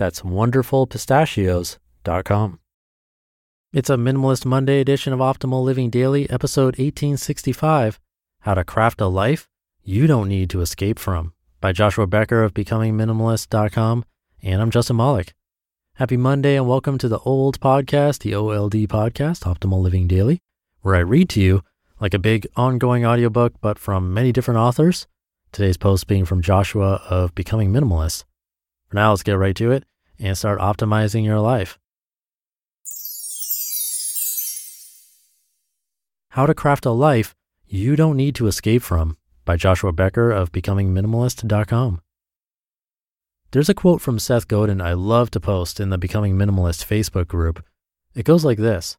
That's wonderfulpistachios.com. It's a Minimalist Monday edition of Optimal Living Daily, episode 1865 How to Craft a Life You Don't Need to Escape From by Joshua Becker of BecomingMinimalist.com. And I'm Justin Malik. Happy Monday and welcome to the old podcast, the OLD podcast, Optimal Living Daily, where I read to you like a big ongoing audiobook, but from many different authors. Today's post being from Joshua of Becoming Minimalist. For now, let's get right to it and start optimizing your life. How to Craft a Life You Don't Need to Escape From by Joshua Becker of BecomingMinimalist.com. There's a quote from Seth Godin I love to post in the Becoming Minimalist Facebook group. It goes like this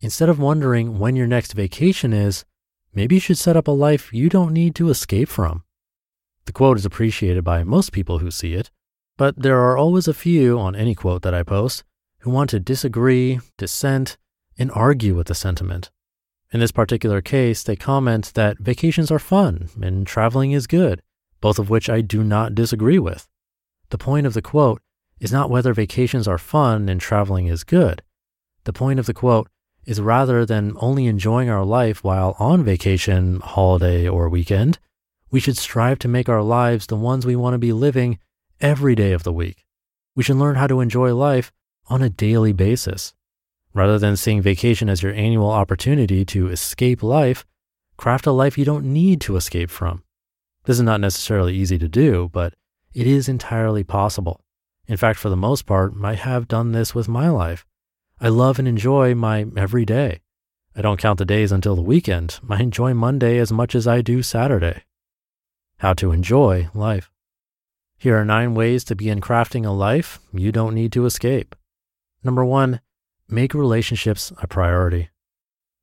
Instead of wondering when your next vacation is, maybe you should set up a life you don't need to escape from. The quote is appreciated by most people who see it, but there are always a few on any quote that I post who want to disagree, dissent, and argue with the sentiment. In this particular case, they comment that vacations are fun and traveling is good, both of which I do not disagree with. The point of the quote is not whether vacations are fun and traveling is good. The point of the quote is rather than only enjoying our life while on vacation, holiday, or weekend, we should strive to make our lives the ones we want to be living every day of the week. We should learn how to enjoy life on a daily basis. Rather than seeing vacation as your annual opportunity to escape life, craft a life you don't need to escape from. This is not necessarily easy to do, but it is entirely possible. In fact, for the most part, I have done this with my life. I love and enjoy my every day. I don't count the days until the weekend. I enjoy Monday as much as I do Saturday. How to enjoy life. Here are nine ways to begin crafting a life you don't need to escape. Number one, make relationships a priority.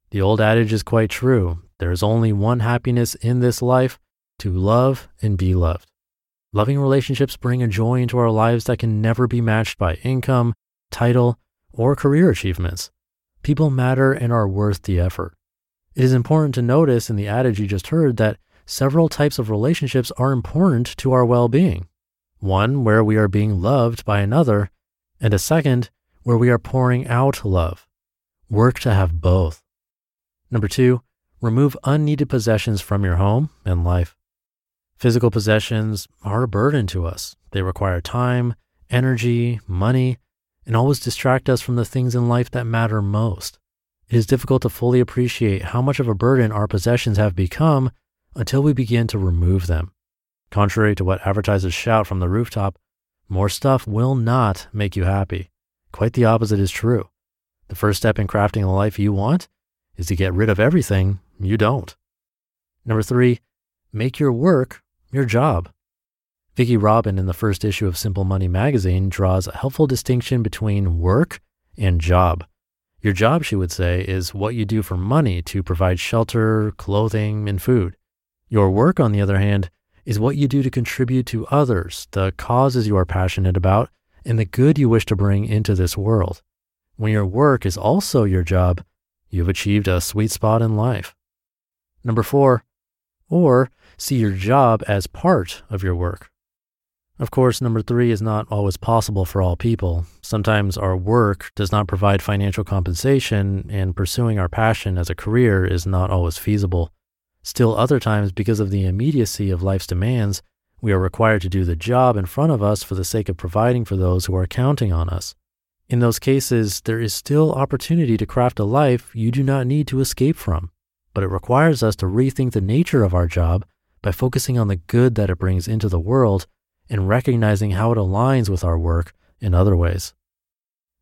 The old adage is quite true. There is only one happiness in this life to love and be loved. Loving relationships bring a joy into our lives that can never be matched by income, title, or career achievements. People matter and are worth the effort. It is important to notice in the adage you just heard that several types of relationships are important to our well being. One where we are being loved by another, and a second where we are pouring out love. Work to have both. Number two, remove unneeded possessions from your home and life. Physical possessions are a burden to us. They require time, energy, money, and always distract us from the things in life that matter most. It is difficult to fully appreciate how much of a burden our possessions have become until we begin to remove them. Contrary to what advertisers shout from the rooftop, more stuff will not make you happy. Quite the opposite is true. The first step in crafting the life you want is to get rid of everything you don't. Number three, make your work your job. Vicki Robin, in the first issue of Simple Money magazine, draws a helpful distinction between work and job. Your job, she would say, is what you do for money to provide shelter, clothing, and food. Your work, on the other hand, is what you do to contribute to others, the causes you are passionate about, and the good you wish to bring into this world. When your work is also your job, you've achieved a sweet spot in life. Number four, or see your job as part of your work. Of course, number three is not always possible for all people. Sometimes our work does not provide financial compensation, and pursuing our passion as a career is not always feasible. Still, other times, because of the immediacy of life's demands, we are required to do the job in front of us for the sake of providing for those who are counting on us. In those cases, there is still opportunity to craft a life you do not need to escape from, but it requires us to rethink the nature of our job by focusing on the good that it brings into the world and recognizing how it aligns with our work in other ways.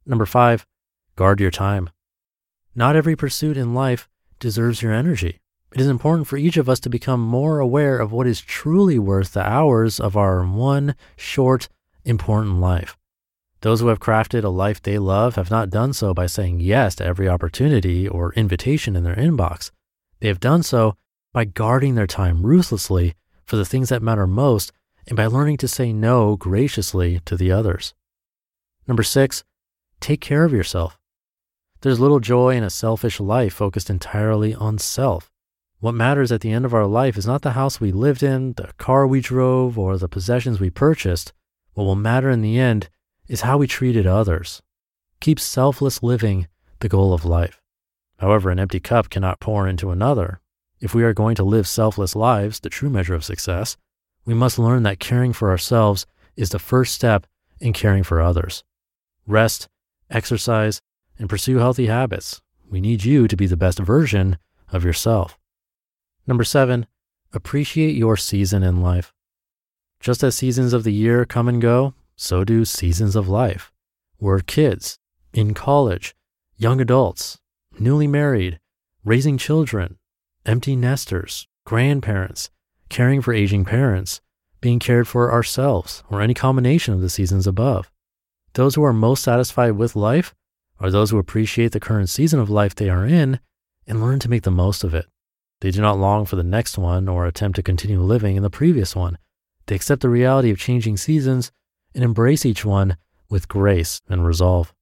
Number five, guard your time. Not every pursuit in life deserves your energy. It is important for each of us to become more aware of what is truly worth the hours of our one short, important life. Those who have crafted a life they love have not done so by saying yes to every opportunity or invitation in their inbox. They have done so by guarding their time ruthlessly for the things that matter most and by learning to say no graciously to the others. Number six, take care of yourself. There's little joy in a selfish life focused entirely on self. What matters at the end of our life is not the house we lived in, the car we drove, or the possessions we purchased. What will matter in the end is how we treated others. Keep selfless living the goal of life. However, an empty cup cannot pour into another. If we are going to live selfless lives, the true measure of success, we must learn that caring for ourselves is the first step in caring for others. Rest, exercise, and pursue healthy habits. We need you to be the best version of yourself. Number seven, appreciate your season in life. Just as seasons of the year come and go, so do seasons of life. We're kids, in college, young adults, newly married, raising children, empty nesters, grandparents, caring for aging parents, being cared for ourselves, or any combination of the seasons above. Those who are most satisfied with life are those who appreciate the current season of life they are in and learn to make the most of it. They do not long for the next one or attempt to continue living in the previous one. They accept the reality of changing seasons and embrace each one with grace and resolve.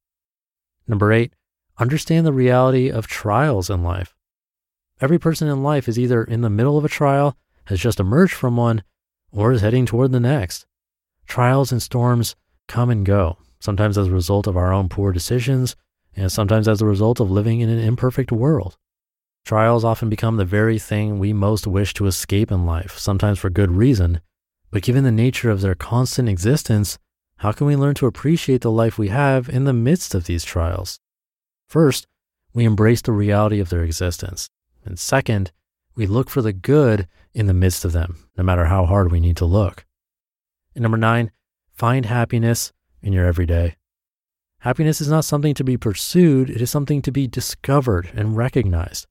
Number eight, understand the reality of trials in life. Every person in life is either in the middle of a trial has just emerged from one or is heading toward the next. Trials and storms come and go, sometimes as a result of our own poor decisions, and sometimes as a result of living in an imperfect world. Trials often become the very thing we most wish to escape in life, sometimes for good reason. But given the nature of their constant existence, how can we learn to appreciate the life we have in the midst of these trials? First, we embrace the reality of their existence. And second, we look for the good in the midst of them, no matter how hard we need to look. And number nine, find happiness in your everyday. Happiness is not something to be pursued, it is something to be discovered and recognized.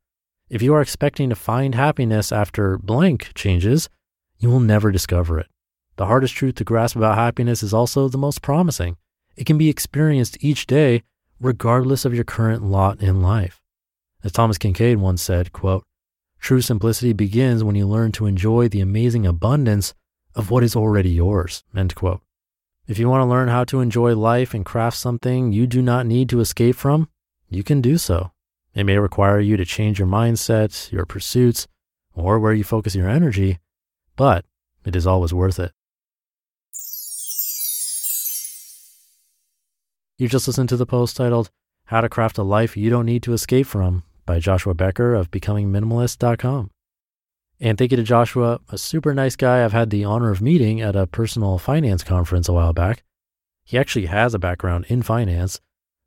If you are expecting to find happiness after blank changes, you will never discover it. The hardest truth to grasp about happiness is also the most promising. It can be experienced each day, regardless of your current lot in life. As Thomas Kinkade once said, quote, True simplicity begins when you learn to enjoy the amazing abundance of what is already yours. End quote. If you want to learn how to enjoy life and craft something you do not need to escape from, you can do so. It may require you to change your mindset, your pursuits, or where you focus your energy, but it is always worth it. You just listened to the post titled How to Craft a Life You Don't Need to Escape From by Joshua Becker of becomingminimalist.com. And thank you to Joshua, a super nice guy I've had the honor of meeting at a personal finance conference a while back. He actually has a background in finance,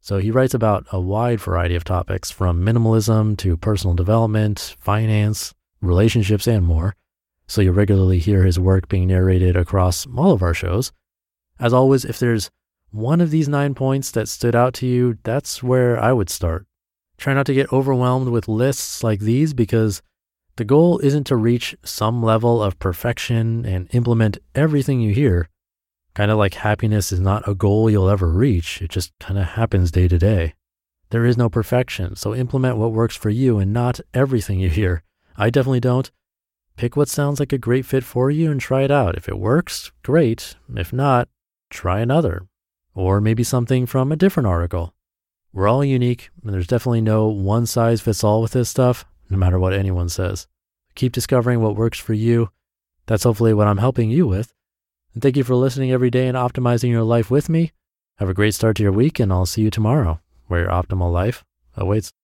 so he writes about a wide variety of topics from minimalism to personal development, finance, relationships, and more. So you regularly hear his work being narrated across all of our shows. As always, if there's one of these nine points that stood out to you, that's where I would start. Try not to get overwhelmed with lists like these because the goal isn't to reach some level of perfection and implement everything you hear. Kind of like happiness is not a goal you'll ever reach, it just kind of happens day to day. There is no perfection, so implement what works for you and not everything you hear. I definitely don't. Pick what sounds like a great fit for you and try it out. If it works, great. If not, try another. Or maybe something from a different article. We're all unique, and there's definitely no one size fits all with this stuff, no matter what anyone says. Keep discovering what works for you. That's hopefully what I'm helping you with. And thank you for listening every day and optimizing your life with me. Have a great start to your week, and I'll see you tomorrow where your optimal life awaits.